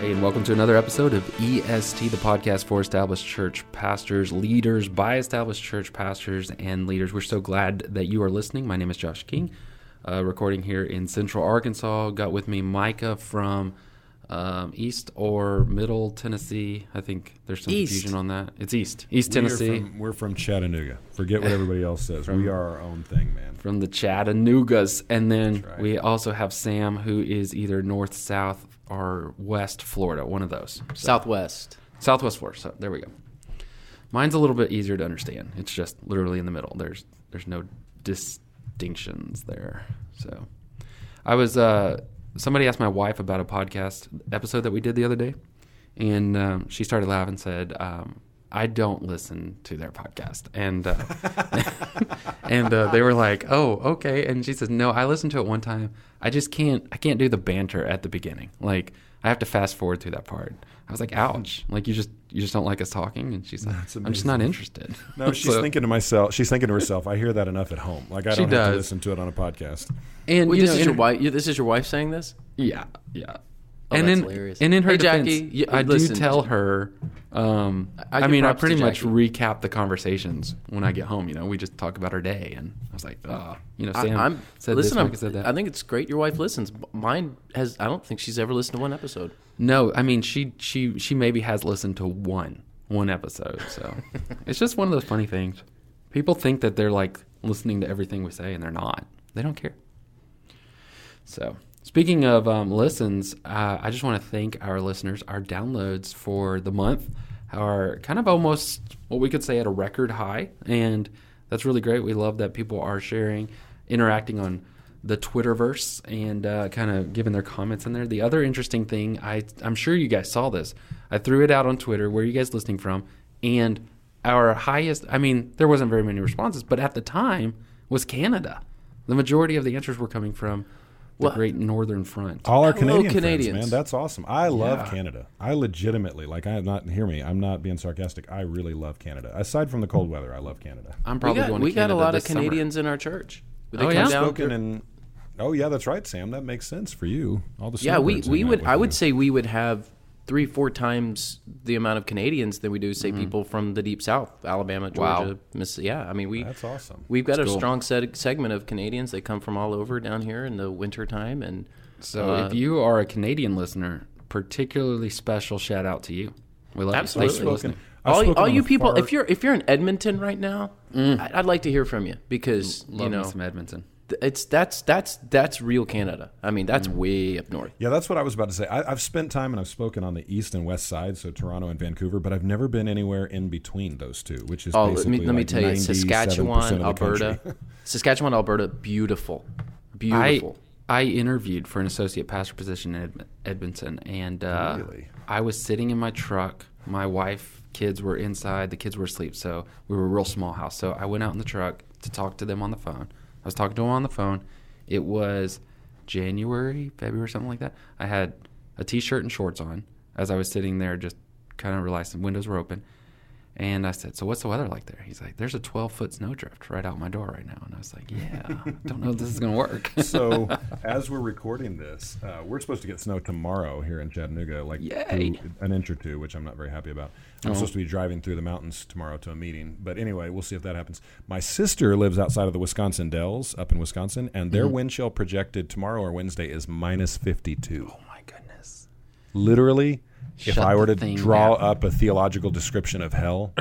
Hey, and welcome to another episode of EST, the podcast for established church pastors, leaders by established church pastors and leaders. We're so glad that you are listening. My name is Josh King, uh, recording here in Central Arkansas. Got with me Micah from um, East or Middle Tennessee. I think there's some East. confusion on that. It's East, East We Tennessee, From, we're from Chattanooga. Forget what everybody else says. we are our own thing, man. from the Chattanoogas, and then right. we also have Sam, who is either north, south, or west Florida. One of those. So- Southwest. Southwest Florida. So there we go. Mine's a little bit easier to understand. It's just literally in the middle. There's there's no distinctions there. So I was uh, somebody asked my wife about a podcast episode that we did the other day, and um, she started laughing. and Said. Um, I don't listen to their podcast, and uh, and uh, they were like, "Oh, okay." And she says, "No, I listened to it one time. I just can't. I can't do the banter at the beginning. Like, I have to fast forward through that part." I was like, "Ouch!" Like you just you just don't like us talking, and she's like, "I'm just not interested." No, she's So- thinking to myself. She's thinking to herself. I hear that enough at home. Like I don't have does. to listen to it on a podcast. And Wait, you this know, is in your wife. This is your wife saying this? Yeah, yeah. Oh, and that's in hilarious. and in her Hey, defense, Jackie, you- I listen. do tell her. Um, I I, mean, I pretty much recap the conversations when I get home. You know, we just talk about our day, and I was like, oh, you know, Sam I, am said listen. this, I'm, said that. I think it's great. Your wife listens. Mine has. I don't think she's ever listened to one episode. No, I mean she she she maybe has listened to one one episode. So it's just one of those funny things. People think that they're like listening to everything we say, and they're not. They don't care. So speaking of um, listens, uh, I just want to thank our listeners. Our downloads for the month are kind of almost what we could say at a record high, and that's really great. We love that people are sharing, interacting on the Twitterverse and uh, kind of giving their comments in there. The other interesting thing, I I'm sure you guys saw this. I threw it out on Twitter. Where are you guys listening from? And our highest, I mean, there wasn't very many responses, but at the time was Canada. The majority of the answers were coming from the Well- Great Northern Front. All our Hello, Canadian Canadians. friends, man. That's awesome. I love Yeah. Canada. I legitimately like. I am not hear me. I'm not being sarcastic. I really love Canada. Aside from the cold weather, I love Canada. I'm We probably got, going to we got a Canada lot of this summer. Canadians in our church. They Oh, come yeah? down- Spoken in. Oh yeah, that's right, Sam. That makes sense for you. All the yeah, we snowbirds we hang would. with I you. would say we would have three, four times the amount of Canadians than we do, say, people from the deep south, Alabama, Wow. Georgia, Mississippi. Yeah, I mean we. That's awesome. We've got That's a cool. strong set, segment of Canadians. They come from all over down here in the winter time, and So uh, if you are a Canadian listener, particularly special shout out to you. We love Absolutely. you. Thanks listening. All, spoken all you people, far- if you're if you're in Edmonton right now, I- I'd like to hear from you because Love you me know some Edmonton. Th- it's that's that's that's real Canada. I mean, Mm. that's way up north. Yeah, that's what I was about to say. I, I've spent time and I've spoken on the east and west side, so Toronto and Vancouver, but I've never been anywhere in between those two, which is Oh, let basically me let me like tell you, Saskatchewan, Alberta. Saskatchewan, Alberta, beautiful, I beautiful. I interviewed for an associate pastor position in Ed- Edmonton, and uh, Really? I was sitting in my truck. My wife, kids were inside. The kids were asleep, so we were a real small house. So I went out in the truck to talk to them on the phone. I was talking to him on the phone. It was January, February, something like that. I had a t-shirt and shorts on as I was sitting there, just kind of realizing windows were open. And I said, "So what's the weather like there?" He's like, "There's a 12 foot snowdrift right out my door right now." And I was like, "Yeah, don't know if this is gonna work." so as we're recording this, uh, we're supposed to get snow tomorrow here in Chattanooga, like two- an inch or two, which I'm not very happy about. I'm supposed to be driving through the mountains tomorrow to a meeting, but anyway, we'll see if that happens. My sister lives outside of the Wisconsin Dells, up in Wisconsin, and their wind chill projected tomorrow or Wednesday is minus 52. oh my goodness. Literally, if I were to draw down. up a theological description of hell,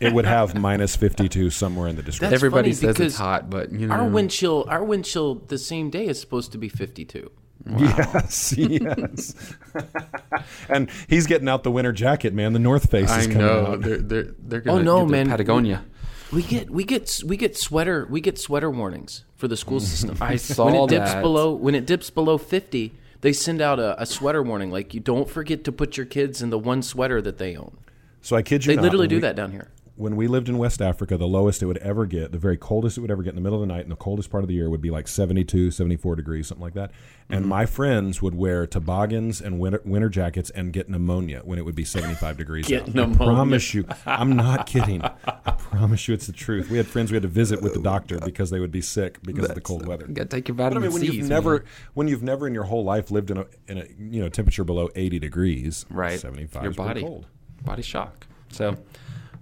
it would have minus 52 somewhere in the description. That's Everybody says it's hot, but you know, Our wind chill, our wind chill, the same day is supposed to be 52. Yes, yes. and he's getting out the winter jacket, man. The North Face is I coming know out. they're they're they're oh, gonna Oh, no, get the man. Patagonia. We get we get we get sweater we get sweater warnings for the school system. I saw when it dips that. below when it dips below fifty, they send out a, a sweater warning like you don't forget to put your kids in the one sweater that they own. So I kid you They not, literally do we- that down here. When we lived in West Africa, the lowest it would ever get, the very coldest it would ever get in the middle of the night, and the coldest part of the year would be like 72, 74 degrees, something like that. Mm-hmm. And my friends would wear toboggans and winter, winter jackets and get pneumonia when it would be 75 degrees. Get out. pneumonia. I promise you. I'm not kidding. I promise you it's the truth. We had friends we had to visit with the doctor because they would be sick because of the cold weather. You gotta take your But I mean, when C's, you've man. never, when you've never in your whole life lived in a, in a you know temperature below 80 degrees, right 75 your body cold. body shock so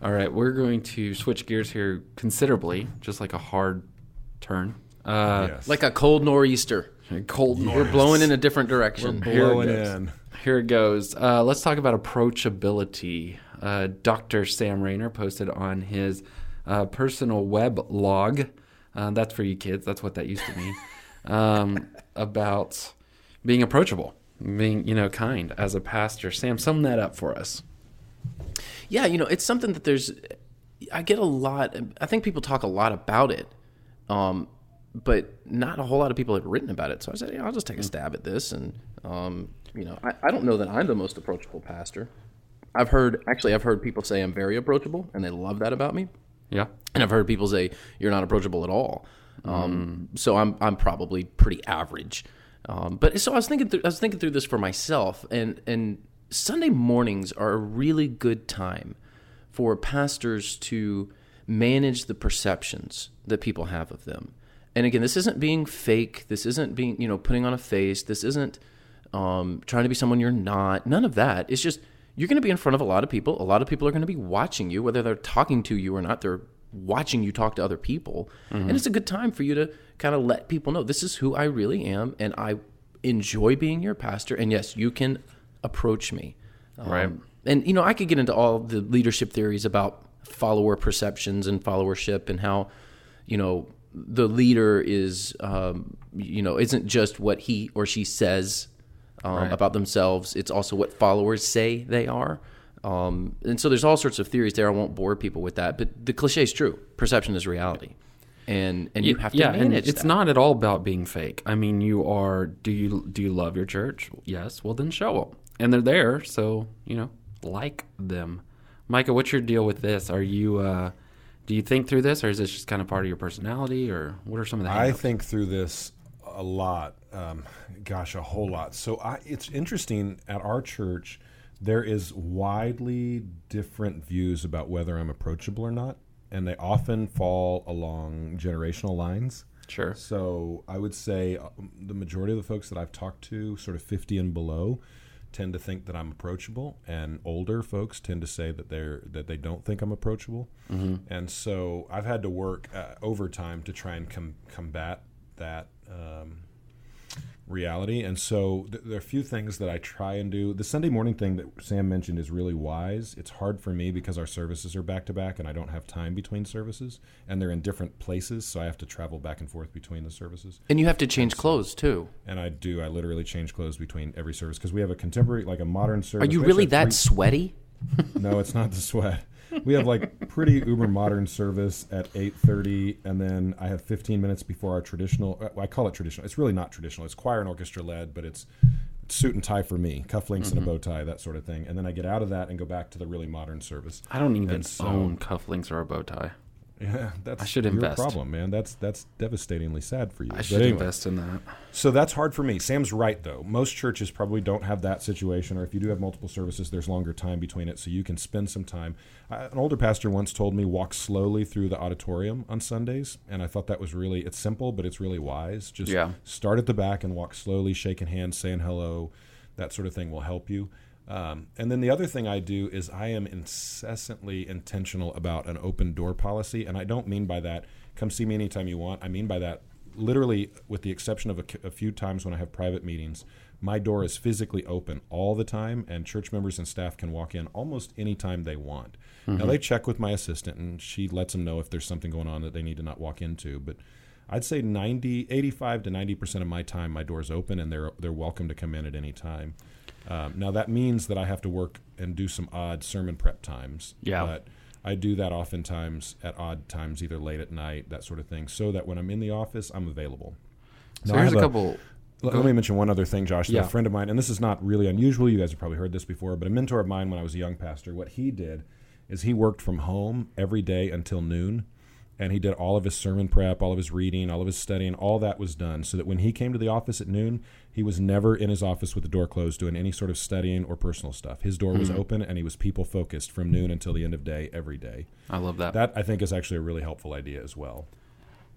all right we're going to switch gears here considerably just like a hard turn uh Yes. Like a cold nor'easter. cold We're blowing in a different direction. Here it blowing goes. in. Here it goes. Uh, let's talk about approachability. Uh, Dr. Sam Rainer posted on his uh, personal web log. Uh, that's for you kids. That's what that used to mean. Um, about being approachable, being you know kind as a pastor. Sam, sum that up for us. Yeah, you know, it's something that there's. I get a lot. I think people talk a lot about it, um, but not a whole lot of people have written about it. So I said, yeah, I'll just take a stab at this. And um, you know, I, I don't know that I'm the most approachable pastor. I've heard actually, I've heard people say I'm very approachable, and they love that about me. Yeah. And I've heard people say you're not approachable at all. Um, So I'm I'm probably pretty average. Um, but so I was thinking through, I was thinking through this for myself, and and Sunday mornings are a really good time for pastors to manage the perceptions that people have of them. And again, this isn't being fake. This isn't being you know putting on a face. This isn't um, trying to be someone you're not. None of that. It's just you're going to be in front of a lot of people. A lot of people are going to be watching you, whether they're talking to you or not. They're watching you talk to other people, and it's a good time for you to kind of let people know this is who I really am, and I enjoy being your pastor. And yes, you can approach me. Right. Um, and you know, I could get into all the leadership theories about follower perceptions and followership and how, you know, the leader is, um, you know, isn't just what he or she says um, Right. about themselves. It's also what followers say they are. Um, and so there's all sorts of theories there. I won't bore people with that, but the cliche is true. Perception is reality, and and you have to yeah, and it's that. not at all about being fake. I mean, you are. Do you do you love your church? Yes. Well, then show them, and they're there, so you know, like them. Micah, what's your deal with this? Are you? Uh, do you think through this, or is this just kind of part of your personality, or what are some of the? I think through this a lot. Um, gosh, a whole lot. So I, it's interesting at our church. There is widely different views about whether I'm approachable or not, and they often fall along generational lines. Sure. So I would say um, the majority of the folks that I've talked to, sort of 50 and below, tend to think that I'm approachable, and older folks tend to say that they're that they don't think I'm approachable. And so I've had to work uh, overtime to try and com- combat that. Um, reality. And so th- there are a few things that I try and do. The Sunday morning thing that Sam mentioned is really wise. It's hard for me because our services are back to back and I don't have time between services and they're in different places, so I have to travel back and forth between the services. and you have to change clothes too. And I do. I literally change clothes between every service because we have a contemporary, like a modern service. Are you really that three- sweaty? no, it's not the sweat. We have like pretty uber modern service at eight thirty, and then I have fifteen minutes before our traditional. uh, I call it traditional. It's really not traditional. It's choir and orchestra led, but it's, suit and tie for me, cufflinks and a bow tie, that sort of thing. And then I get out of that and go back to the really modern service. I don't even so- own cufflinks or a bow tie. Yeah, that's I should your invest. problem, man. That's that's devastatingly sad for you. I should anyway. invest in that. So that's hard for me. Sam's right, though. Most churches probably don't have that situation, or if you do have multiple services, there's longer time between it, so you can spend some time. I, an older pastor once told me walk slowly through the auditorium on Sundays, and I thought that was really it's simple, but it's really wise. Just Yeah. start at the back and walk slowly, shaking hands, saying hello. That sort of thing will help you. Um, and then the other thing I do is I am incessantly intentional about an open door policy, and I don't mean by that come see me anytime you want. I mean by that literally, with the exception of a few times when I have private meetings, my door is physically open all the time, and church members and staff can walk in almost any time they want. Now they check with my assistant, and she lets them know if there's something going on that they need to not walk into, but. I'd say 90, 85 to 90% of my time, my door's open and they're, they're welcome to come in at any time. Um, now, that means that I have to work and do some odd sermon prep times. Yeah. But I do that oftentimes at odd times, either late at night, that sort of thing, so that when I'm in the office, I'm available. So Now, I here's a couple. let, let me mention one other thing, Josh. Yeah. A friend of mine, and this is not really unusual. You guys have probably heard this before, but a mentor of mine when I was a young pastor, what he did is he worked from home every day until noon, and he did all of his sermon prep, all of his reading, all of his studying. All that was done so that when he came to the office at noon, he was never in his office with the door closed doing any sort of studying or personal stuff. His door was open, and he was people focused from noon until the end of day every day. I love that. That I think is actually a really helpful idea as well.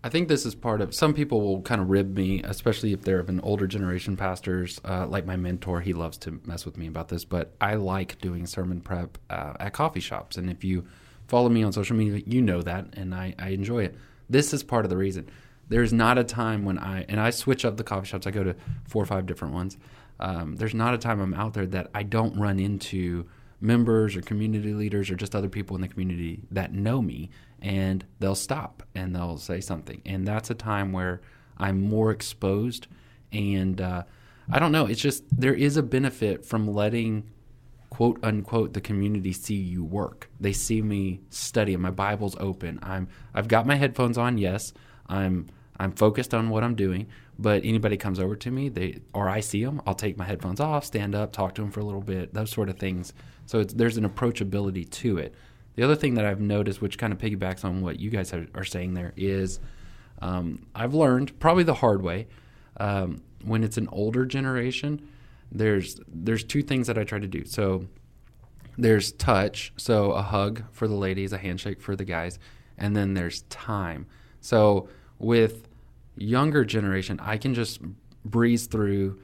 I think this is part of. Some people will kind of rib me, especially if they're of an older generation pastors. Uh, like my mentor, he loves to mess with me about this, but I like doing sermon prep uh, at coffee shops. And if you follow me on social media, you know that, and I, I enjoy it. This is part of the reason. There's not a time when I and I switch up the coffee shops. I go to four or five different ones. Um, there's not a time I'm out there that I don't run into members or community leaders or just other people in the community that know me and they'll stop and they'll say something and that's a time where i'm more exposed and uh, i don't know it's just there is a benefit from letting quote unquote the community see you work. They see me study. My bible's open. I'm i've got my headphones on yes. I'm i'm focused on what i'm doing. But anybody comes over to me they or i see them i'll take my headphones off stand up talk to them for a little bit those sort of things. So there's an approachability to it. The other thing that i've noticed which kind of piggybacks on what you guys are, are saying there is um, i've learned probably the hard way um, when it's an older generation there's there's two things that i try to do so there's touch, so a hug for the ladies, a handshake for the guys, and then there's time. So with younger generation, I can just breeze through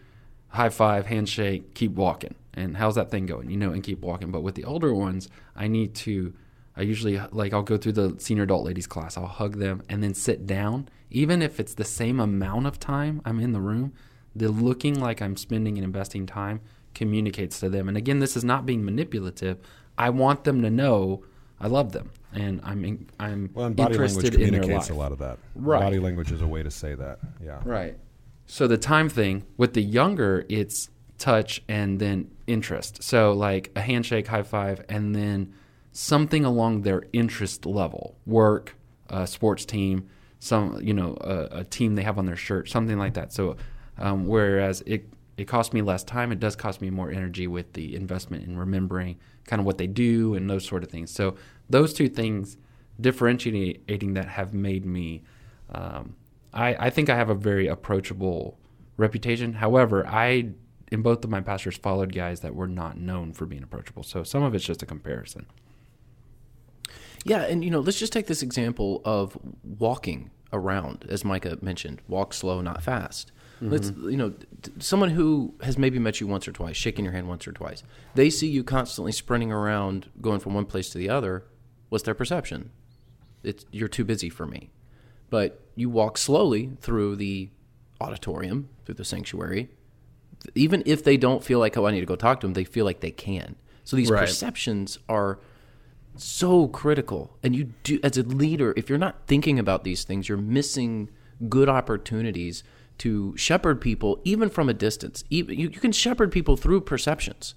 high five, handshake, keep walking. And how's that thing going? You know, and keep walking. But with the older ones, I need to I usually like I'll go through the senior adult ladies class, I'll hug them and then sit down. Even if it's the same amount of time I'm in the room, the looking like I'm spending and investing time communicates to them. And again, this is not being manipulative. I want them to know I love them and I'm in, I'm Well, and body interested language in communicates life. a lot of that. Right. Body language is a way to say that. Yeah. Right. So the time thing with the younger, it's touch and then interest. So like a handshake, high five, and then something along their interest level, work, a sports team, some you know a, a team they have on their shirt, something like that. So um, whereas it it costs me less time, it does cost me more energy with the investment in remembering kind of what they do and those sort of things. So those two things differentiating that have made me um, I, I think I have a very approachable reputation. However, I in both of my pastors followed guys that were not known for being approachable. So some of it's just a comparison. Yeah, and you know, let's just take this example of walking around, as Micah mentioned. Walk slow, not fast. Let's mm-hmm. you know, someone who has maybe met you once or twice, shaking your hand once or twice. They see you constantly sprinting around, going from one place to the other. What's their perception? It's you're too busy for me. But you walk slowly through the auditorium, through the sanctuary. Even if they don't feel like, oh, I need to go talk to them, they feel like they can. So these Right. perceptions are so critical. And you do, as a leader, if you're not thinking about these things, you're missing good opportunities to shepherd people, even from a distance. Even you, you can shepherd people through perceptions,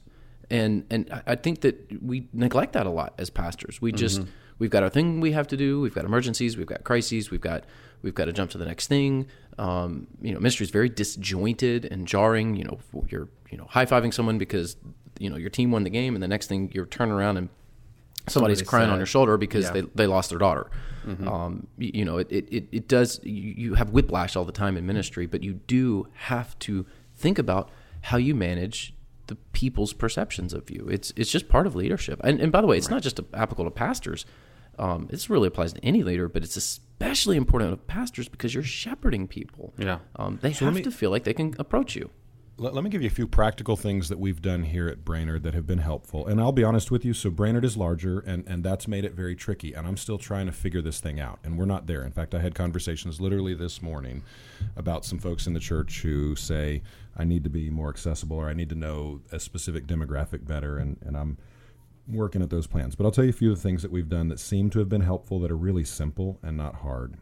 and and I- think that we neglect that a lot as pastors. We just we've got our thing we have to do. We've got emergencies. We've got crises. We've got we've got to jump to the next thing. Um, you know, ministry is very disjointed and jarring. You know, you're you know high fiving someone because you know your team won the game, and the next thing you're turning around and somebody's Somebody crying on your shoulder because Yeah. they, they lost their daughter. Um, you, you know, it, it, it, does, you, you have whiplash all the time in ministry, but you do have to think about how you manage the people's perceptions of you. It's, it's just part of leadership. And, and by the way, it's not just applicable to pastors. Um, this really applies to any leader, but it's especially important to pastors because you're shepherding people. Yeah. Um, they let have me- to feel like they can approach you. Let, let me give you a few practical things that we've done here at Brainerd that have been helpful. And I'll be honest with you. So Brainerd is larger, and, and that's made it very tricky. And I'm still trying to figure this thing out. And we're not there. In fact, I had conversations literally this morning about some folks in the church who say, I need to be more accessible or I need to know a specific demographic better. And, and I'm working at those plans. But I'll tell you a few of the things that we've done that seem to have been helpful that are really simple and not hard.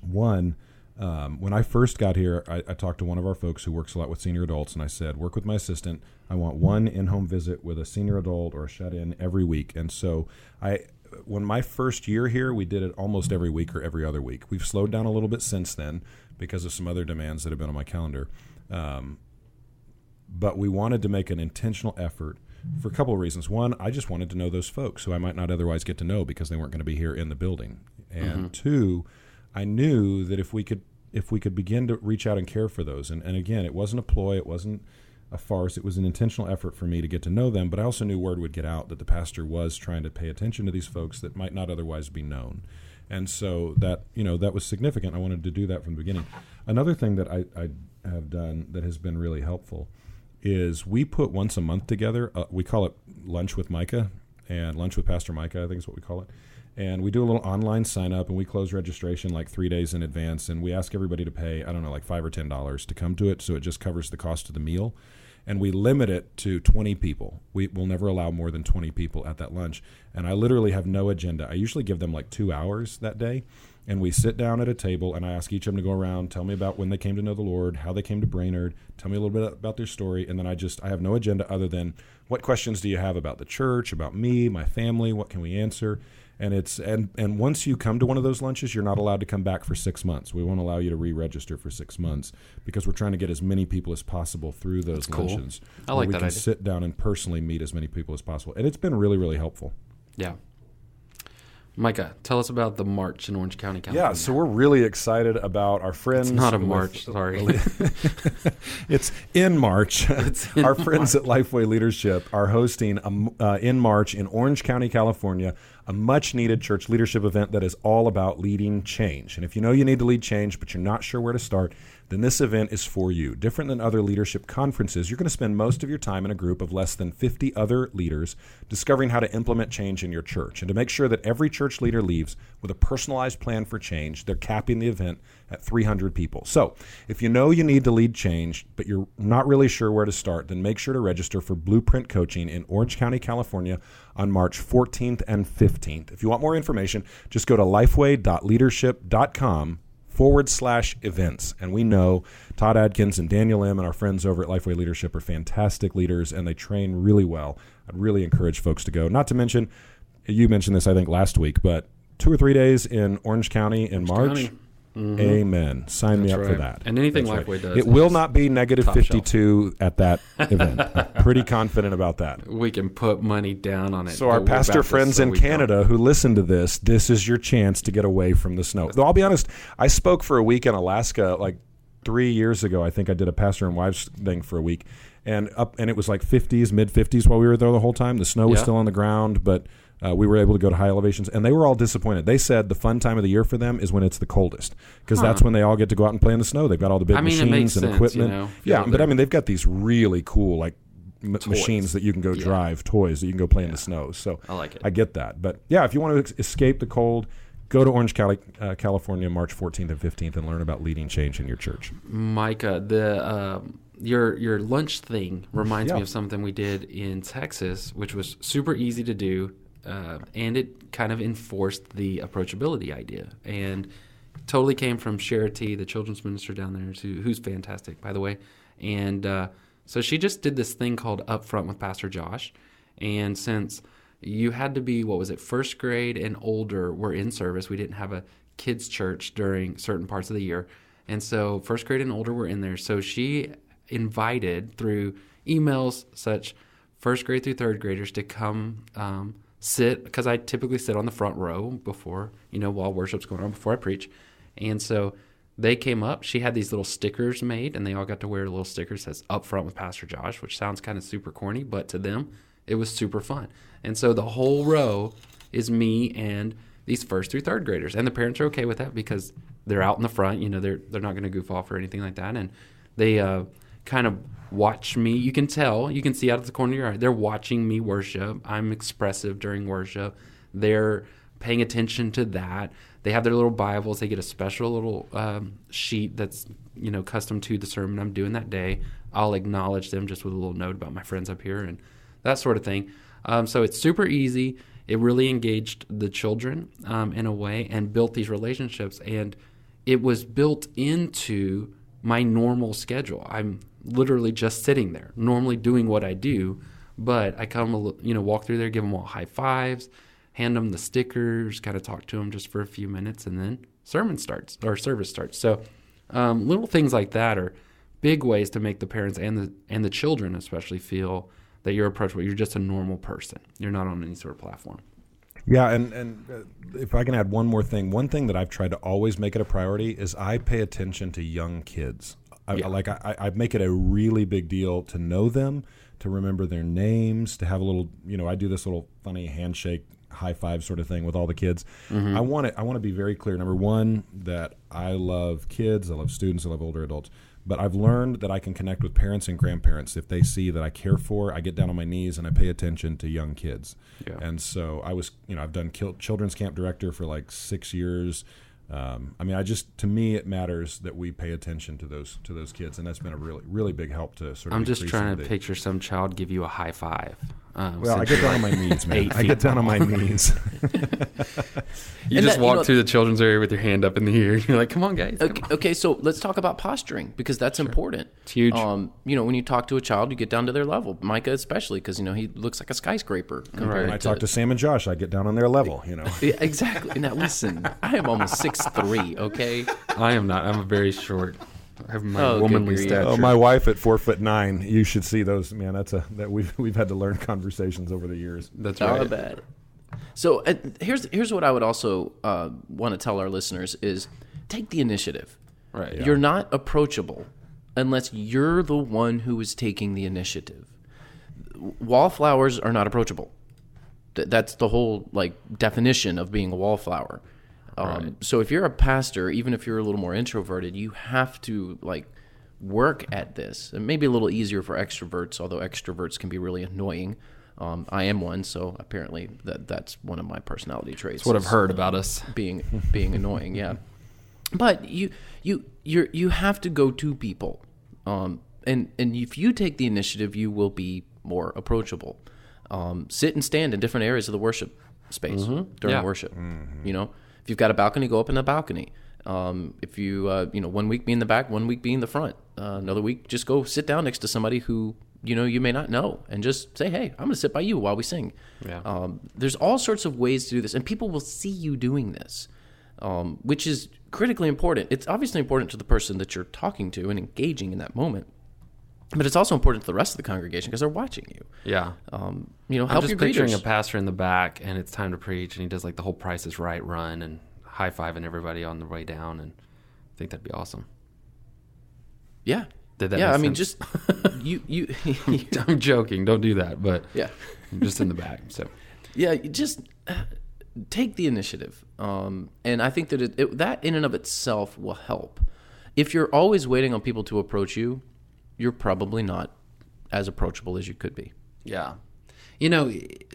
One, Um, when I first got here, I, I talked to one of our folks who works a lot with senior adults, and I said, "Work with my assistant. I want one in-home visit with a senior adult or a shut-in every week." And so I when my first year here, we did it almost every week or every other week. We've slowed down a little bit since then because of some other demands that have been on my calendar. Um, but we wanted to make an intentional effort for a couple of reasons. One, I just wanted to know those folks who I might not otherwise get to know because they weren't going to be here in the building. And mm-hmm. two, I knew that if we could if we could begin to reach out and care for those, and, and again, it wasn't a ploy, it wasn't a farce. It was an intentional effort for me to get to know them, but I also knew word would get out that the pastor was trying to pay attention to these folks that might not otherwise be known. And so that, you know, that was significant. I wanted to do that from the beginning. Another thing that I, I have done that has been really helpful is we put once a month together. Uh, we call it lunch with Micah and lunch with Pastor Micah. I think is what we call it. And we do a little online sign up, and we close registration like three days in advance. And we ask everybody to pay I don't know like five or ten dollars to come to it, so it just covers the cost of the meal. And we limit it to 20 people. We will never allow more than 20 people at that lunch. And I literally have no agenda. I usually give them like two hours that day and we sit down at a table and I ask each of them to go around, tell me about when they came to know the Lord, how they came to Brainerd, tell me a little bit about their story, and then I just I have no agenda other than what questions do you have about the church, about me, my family, what can we answer? And it's and and once you come to one of those lunches, you're not allowed to come back for six months. We won't allow you to re-register for six months because we're trying to get as many people as possible through those That's luncheons. Cool. I like we that can idea. sit down and personally meet as many people as possible, and it's been really really helpful. Yeah. Micah, tell us about the march in Orange County, California. Yeah, so we're really excited about our friends. It's not a with- march, sorry. it's in March. It's in our friends at Lifeway Leadership are hosting a uh, in March in Orange County, California, a much needed church leadership event that is all about leading change. And if you know you need to lead change, but you're not sure where to start, then this event is for you. Different than other leadership conferences, you're going to spend most of your time in a group of less than 50 other leaders discovering how to implement change in your church. And to make sure that every church leader leaves with a personalized plan for change, they're capping the event at 300 people. So, if you know you need to lead change, but you're not really sure where to start, then make sure to register for Blueprint Coaching in Orange County, California on March 14th and 15th. If you want more information, just go to lifeway.leadership.com forward slash events. And we know Todd Adkins and Daniel Im and our friends over at Lifeway Leadership are fantastic leaders and they train really well. I'd really encourage folks to go. Not to mention, you mentioned this, I think, last week, but two or three days in Orange County in March. County. Mm-hmm. Amen. Sign me That's up for that. And anything That's Lifeway does It will not be negative top shelf. 52 at that event. I'm Pretty confident about that. We can put money down on it. So our pastor friends so in we don't. Canada who listen to this, this is your chance to get away from the snow. Though I'll be honest, I spoke for a week in Alaska like three years ago. I think I did a pastor and wives thing for a week, and up and it was like 50s, mid 50s while we were there the whole time. The snow was Yeah. still on the ground, but. Uh, we were able to go to high elevations, and they were all disappointed. They said the fun time of the year for them is when it's the coldest, because that's when they all get to go out and play in the snow. They've got all the big I mean, machines and sense, equipment. you know, yeah, but I mean, they've got these really cool like m- machines that you can go Yeah. drive, toys that you can go play in the snow. So I like it. I get that. But yeah, if you want to ex- escape the cold, go to Orange Cali- uh, California, March 14th and 15th, and learn about leading change in your church. Micah, the um, your your lunch thing reminds me of something we did in Texas, which was super easy to do, uh, and it kind of enforced the approachability idea, and totally came from Charity, the children's minister down there, who, who's fantastic, by the way, and uh, so she just did this thing called Upfront with Pastor Josh, and since you had to be what was it first grade and older were in service. We didn't have a kids church during certain parts of the year. And so first grade and older were in there. So she invited through emails such first grade through third graders to come um, sit because i typically sit on the front row before you know while worship's going on before i preach and so they came up she had these little stickers made and they all got to wear little stickers that says up front with pastor josh which sounds kind of super corny but to them it was super fun. And so the whole row is me and these first through third graders. And the parents are okay with that because they're out in the front, you know, they're they're not going to goof off or anything like that. And they uh, kind of watch me. You can tell, you can see out of the corner of your eye, they're watching me worship. I'm expressive during worship. They're paying attention to that. They have their little Bibles. They get a special little um, sheet that's you know custom to the sermon I'm doing that day. I'll acknowledge them just with a little note about my friends up here and that sort of thing. Um, so it's super easy. It really engaged the children um, in a way and built these relationships. And it was built into my normal schedule. I'm literally just sitting there, normally doing what I do, but I come, you know, walk through there, give them all high fives, hand them the stickers, kind of talk to them just for a few minutes, and then sermon starts or service starts. So um, little things like that are big ways to make the parents and the and the children especially feel that you're approachable. You're just a normal person. You're not on any sort of platform. Yeah, and and uh, if I can add one more thing, one thing that I've tried to always make it a priority is I pay attention to young kids. I, Yeah. Like I, I make it a really big deal to know them, to remember their names, to have a little, you know, I do this little funny handshake, high five sort of thing with all the kids. Mm-hmm. I want it. I want to be very clear. Number one, that I love kids, I love students, I love older adults. But I've learned that I can connect with parents and grandparents if they see that I care for. I get down on my knees and I pay attention to young kids. Yeah. And so I was, you know, I've done children's camp director for like six years. Um, I mean, I just to me it matters that we pay attention to those to those kids, and that's been a really really big help to sort of. I'm just trying to the- picture some child give you a high five. Um, Well, I get you're down on my knees, man. I get feet down on my knees. You And just that- you walk know- through the children's area with your hand up in the air. You're like, come on, guys. come Okay, on." okay, so let's talk about posturing because that's important. It's huge. Um, you know, when you talk to a child, you get down to their level. Micah, especially, because you know he looks like a skyscraper. Compared when I talk to Sam and Josh, I get down on their level. You know. Yeah, exactly. Now listen, I am almost six three. Okay, I am not. I'm a very short. I have my Oh, womanly grief. stature. Oh, my wife at four foot nine. You should see those, man. That's a that we've we've had to learn conversations over the years. That's not right. bad. So uh, here's here's what I would also uh, want to tell our listeners is take the initiative. Right. Yeah. You're not approachable unless you're the one who is taking the initiative. Wallflowers are not approachable. Th- that's the whole like definition of being a wallflower. Um, So if you're a pastor, even if you're a little more introverted, you have to like work at this. It may be a little easier for extroverts, although extroverts can be really annoying. Um, I am one, so apparently that that's one of my personality traits. That's what I've is, heard about us. being being annoying. Yeah, but you you you you have to go to people, um, and and if you take the initiative, you will be more approachable. Um, sit and stand in different areas of the worship space during Yeah. worship. You know, if you've got a balcony, go up in the balcony. Um, if you uh, you know one week be in the back, one week be in the front. Uh, another week, just go sit down next to somebody who you know you may not know, and just say, "Hey, I'm going to sit by you while we sing." Yeah. Um, there's all sorts of ways to do this, and people will see you doing this, um, which is critically important. It's obviously important to the person that you're talking to and engaging in that moment, but it's also important to the rest of the congregation because they're watching you. Yeah. Um, you know, I'm help just your picturing a pastor in the back, and it's time to preach, and he does like the whole Price is Right run and high fiving everybody on the way down, and I think that'd be awesome. yeah, Did that yeah. I mean, just you, you. I'm joking. Don't do that, but yeah. I'm just in the back. So Yeah, you just uh, take the initiative, um, and I think that it, it, that in and of itself will help. If you're always waiting on people to approach you, you're probably not as approachable as you could be. Yeah. You know,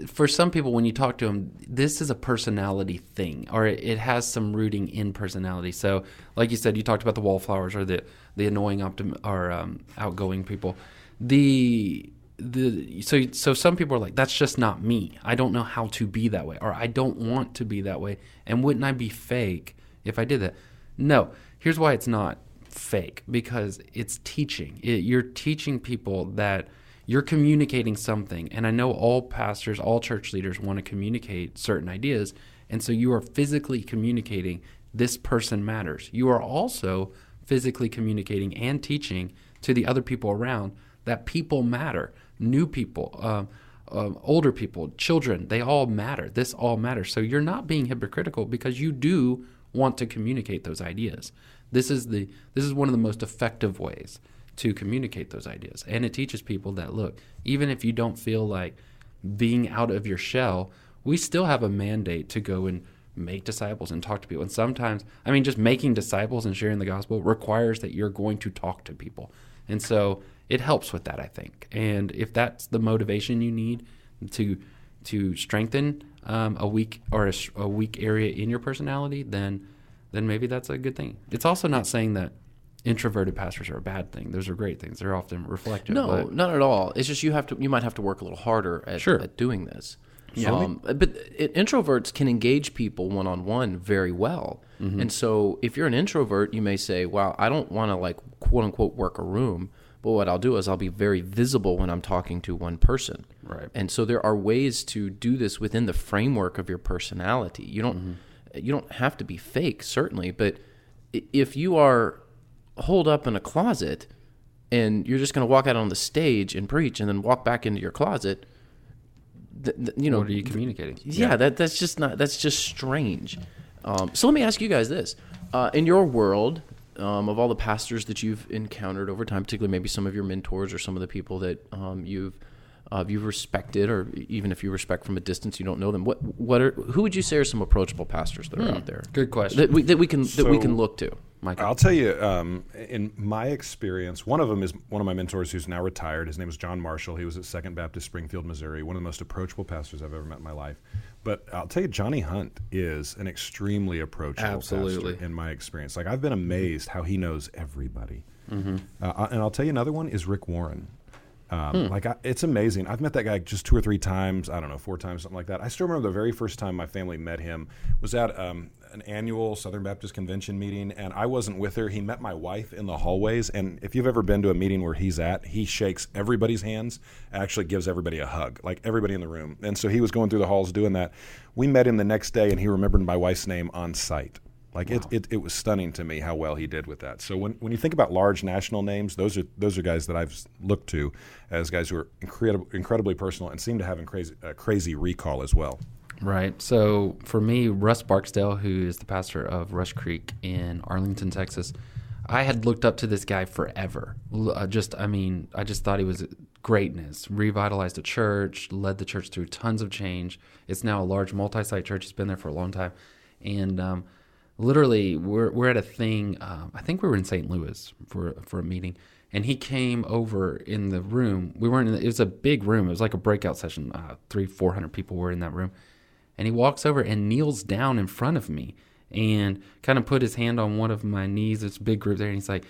for some people, when you talk to them, this is a personality thing, or it, has some rooting in personality. So, like you said, you talked about the wallflowers or the the annoying optim or um, outgoing people. The the so so some people are like, that's just not me. I don't know how to be that way, or I don't want to be that way. And wouldn't I be fake if I did that? No. Here's why it's not fake because it's teaching. It, you're teaching people that you're communicating something. And I know all pastors, all church leaders want to communicate certain ideas. And so you are physically communicating this person matters. You are also physically communicating and teaching to the other people around that people matter. New people, um, um, older people, children, they all matter. This all matters. So you're not being hypocritical because you do want to communicate those ideas. This is the this is one of the most effective ways to communicate those ideas. And it teaches people that look, even if you don't feel like being out of your shell, we still have a mandate to go and make disciples and talk to people. And sometimes, I mean, just making disciples and sharing the gospel requires that you're going to talk to people. And so it helps with that, I think. And if that's the motivation you need to to strengthen um, a weak or a, a weak area in your personality, then then maybe that's a good thing. It's also not saying that introverted pastors are a bad thing. Those are great things. They're often reflective. No, not at all. It's just you have to. You might have to work a little harder at, Sure. at doing this. Um, but it, introverts can engage people one on one very well. And so if you're an introvert, you may say, "Well, I don't want to like quote unquote work a room." But what I'll do is I'll be very visible when I'm talking to one person. Right. And so there are ways to do this within the framework of your personality. You don't you don't have to be fake, certainly, but if you are holed up in a closet and you're just going to walk out on the stage and preach and then walk back into your closet, th- th- you know, what are you communicating? yeah, that that's just not that's just strange. Um, so let me ask you guys this: uh, in your world, um, of all the pastors that you've encountered over time, particularly maybe some of your mentors or some of the people that um, you've uh, you've respected, or even if you respect from a distance, you don't know them. What what are who would you say are some approachable pastors that are out there? Good question. That we that we can that we can look to. Michael. I'll tell you, um, in my experience, one of them is one of my mentors who's now retired. His name is John Marshall. He was at Second Baptist Springfield, Missouri, one of the most approachable pastors I've ever met in my life. But I'll tell you, Johnny Hunt is an extremely approachable Absolutely. pastor in my experience. Like I've been amazed how he knows everybody. Uh, and I'll tell you another one is Rick Warren. Um, Like I, it's amazing. I've met that guy just two or three times. I don't know, four times, something like that. I still remember the very first time my family met him was at um, an annual Southern Baptist Convention meeting, and I wasn't with her. He met my wife in the hallways, and if you've ever been to a meeting where he's at, he shakes everybody's hands, and actually gives everybody a hug, like everybody in the room. And so he was going through the halls doing that. We met him the next day, and he remembered my wife's name on sight. Like it, it, it was stunning to me how well he did with that. So when, when you think about large national names, those are those are guys that I've looked to as guys who are incredible, incredibly personal and seem to have a crazy, uh, crazy recall as well. Right. So for me, Russ Barksdale, who is the pastor of Rush Creek in Arlington, Texas, I had looked up to this guy forever. Uh, Just, I mean, I just thought he was greatness. Revitalized a church, led the church through tons of change. It's now a large multi-site church. He's been there for a long time, and um, literally, we're we're at a thing. Um, I think we were in St. Louis for for a meeting, and he came over in the room. We weren't. In the, it was a big room. It was like a breakout session. Uh, three, four hundred people were in that room and he walks over and kneels down in front of me and kind of put his hand on one of my knees. It's a big group there, and he's like,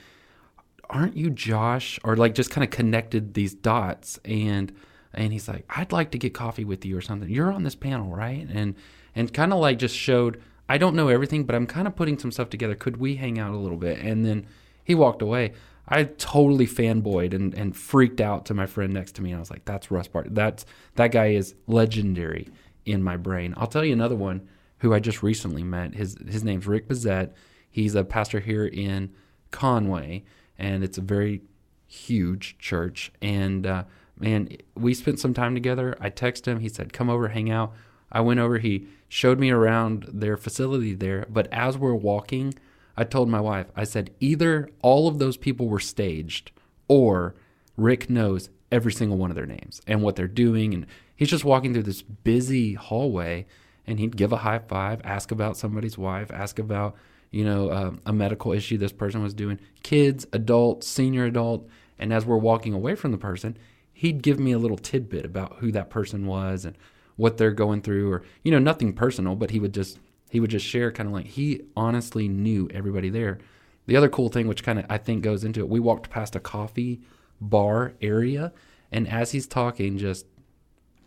"Aren't you Josh?" Or like just kind of connected these dots, and and he's like, "I'd like to get coffee with you or something. You're on this panel, right?" And and kind of like just showed. I don't know everything, but I'm kind of putting some stuff together. Could we hang out a little bit? And then he walked away. I totally fanboyed and, and freaked out to my friend next to me. And I was like, that's Russ Bart. That's that guy is legendary in my brain. I'll tell you another one who I just recently met. His his name's Rick Bezet. He's a pastor here in Conway, and it's a very huge church. And uh, man, we spent some time together. I texted him. He said, "Come over, hang out." I went over. He showed me around their facility there. But as we're walking, I told my wife, I said, either all of those people were staged, or Rick knows every single one of their names and what they're doing. And he's just walking through this busy hallway, and he'd give a high five, ask about somebody's wife, ask about you know uh, a medical issue this person was doing, kids, adult, senior adult. And as we're walking away from the person, he'd give me a little tidbit about who that person was and what they're going through, or you know nothing personal, but he would just he would just share kind of like he honestly knew everybody there. The other cool thing, which kind of I think goes into it, we walked past a coffee bar area, and as he's talking, just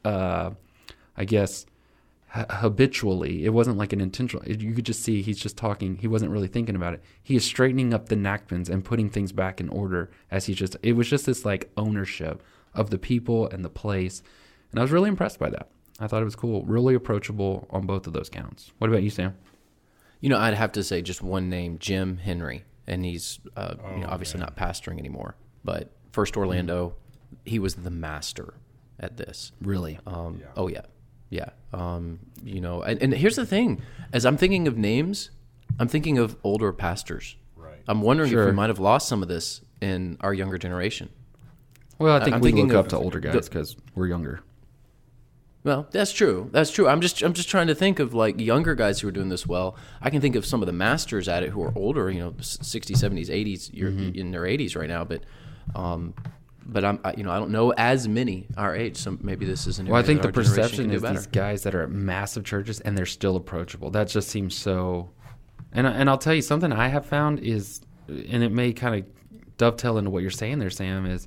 uh, I guess ha- habitually, it wasn't like an intentional. You could just see he's just talking. He wasn't really thinking about it. He is straightening up the napkins and putting things back in order as he just. It was just this like ownership of the people and the place, and I was really impressed by that. I thought it was cool, really approachable on both of those counts. What about you, Sam? You know, I'd have to say just one name, Jim Henry, and he's uh, you know, obviously not pastoring anymore. But First Orlando, he was the master at this. Really? Um, Oh yeah, yeah. Um, you know, and, and here's the thing: as I'm thinking of names, I'm thinking of older pastors. Right. I'm wondering if we might have lost some of this in our younger generation. Well, I think I'm we thinking look of up to older guys because we're younger. Well, that's true. That's true. I'm just I'm just trying to think of like younger guys who are doing this well. I can think of some of the masters at it who are older, you know, 60s, 70s, 80s, you're Mm-hmm. in their 80s right now, but um but I'm I, you know, I don't know as many our age, so maybe this is an Well, I think the perception is better. these guys that are at massive churches and they're still approachable. That just seems so. And and I'll tell you something I have found is, and it may kind of dovetail into what you're saying there, Sam. Is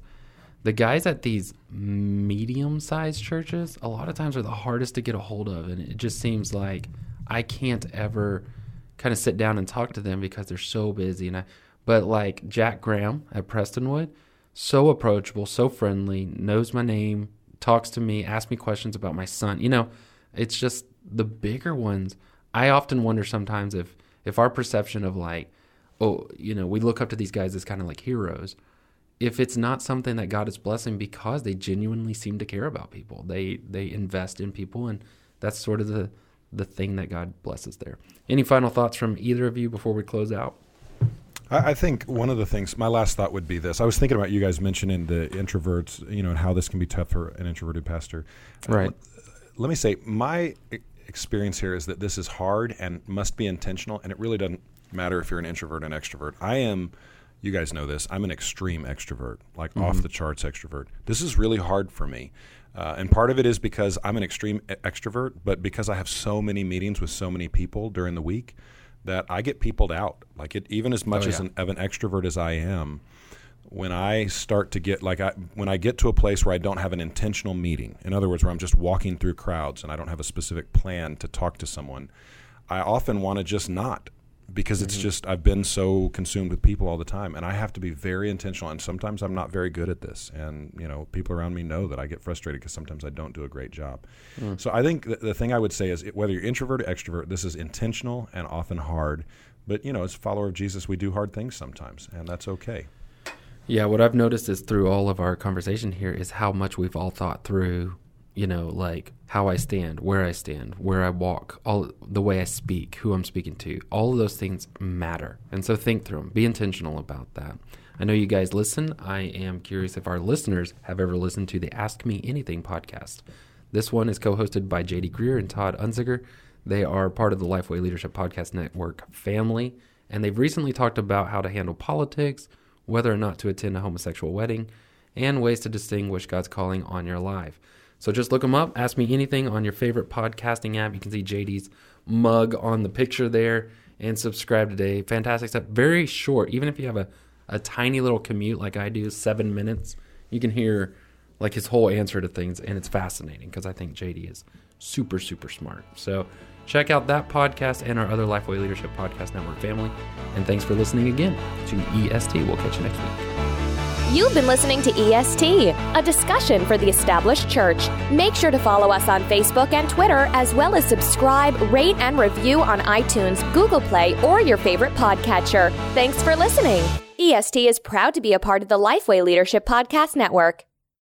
the guys at these medium sized churches a lot of times are the hardest to get a hold of and it just seems like I can't ever kind of sit down and talk to them because they're so busy and I but like Jack Graham at Prestonwood so approachable so friendly knows my name talks to me asks me questions about my son you know it's just the bigger ones. I often wonder sometimes if if our perception of like oh you know we look up to these guys as kind of like heroes if it's not something that God is blessing because they genuinely seem to care about people. They they invest in people and that's sort of the the thing that God blesses there. Any final thoughts from either of you before we close out? I, I think one of the things, my last thought would be this. I was thinking about you guys mentioning the introverts, you know, and how this can be tough for an introverted pastor. Uh, right. let me say, my experience here is that this is hard and must be intentional, and it really doesn't matter if you're an introvert or an extrovert. I am, you guys know this, I'm an extreme extrovert, like off the charts extrovert. This is really hard for me. Uh, and part of it is because I'm an extreme extrovert, but because I have so many meetings with so many people during the week that I get peopled out. Like it, even as much Oh, as an, of an extrovert as I am, when I start to get like I when I get to a place where I don't have an intentional meeting, in other words, where I'm just walking through crowds and I don't have a specific plan to talk to someone, I often want to just not because it's mm-hmm. just I've been so consumed with people all the time and I have to be very intentional and sometimes I'm not very good at this and you know people around me know that I get frustrated because sometimes I don't do a great job. Mm. So I think the, the thing I would say is it, whether you're introvert or extrovert, this is intentional and often hard. But you know, as a follower of Jesus, we do hard things sometimes, and that's okay. Yeah, what I've noticed is through all of our conversation here is how much we've all thought through, you know, like how I stand, where I stand, where I walk, all the way I speak, who I'm speaking to. All of those things matter. And so think through them. Be intentional about that. I know you guys listen. I am curious if our listeners have ever listened to the Ask Me Anything podcast. This one is co-hosted by JD Greear and Todd Unzicker. They are part of the Lifeway Leadership Podcast Network family, and they've recently talked about how to handle politics, whether or not to attend a homosexual wedding, and ways to distinguish God's calling on your life. So just look them up. Ask me anything on your favorite podcasting app. You can see JD's mug on the picture there and subscribe today. Fantastic stuff. Very short. Even if you have a, a tiny little commute like I do, seven minutes, you can hear like his whole answer to things. And it's fascinating because I think JD is super, super smart. So check out that podcast and our other Lifeway Leadership Podcast Network family. And thanks for listening again to EST. We'll catch you next week. You've been listening to EST, a discussion for the established church. Make sure to follow us on Facebook and Twitter, as well as subscribe, rate, and review on iTunes, Google Play, or your favorite podcatcher. Thanks for listening. EST is proud to be a part of the Lifeway Leadership Podcast Network.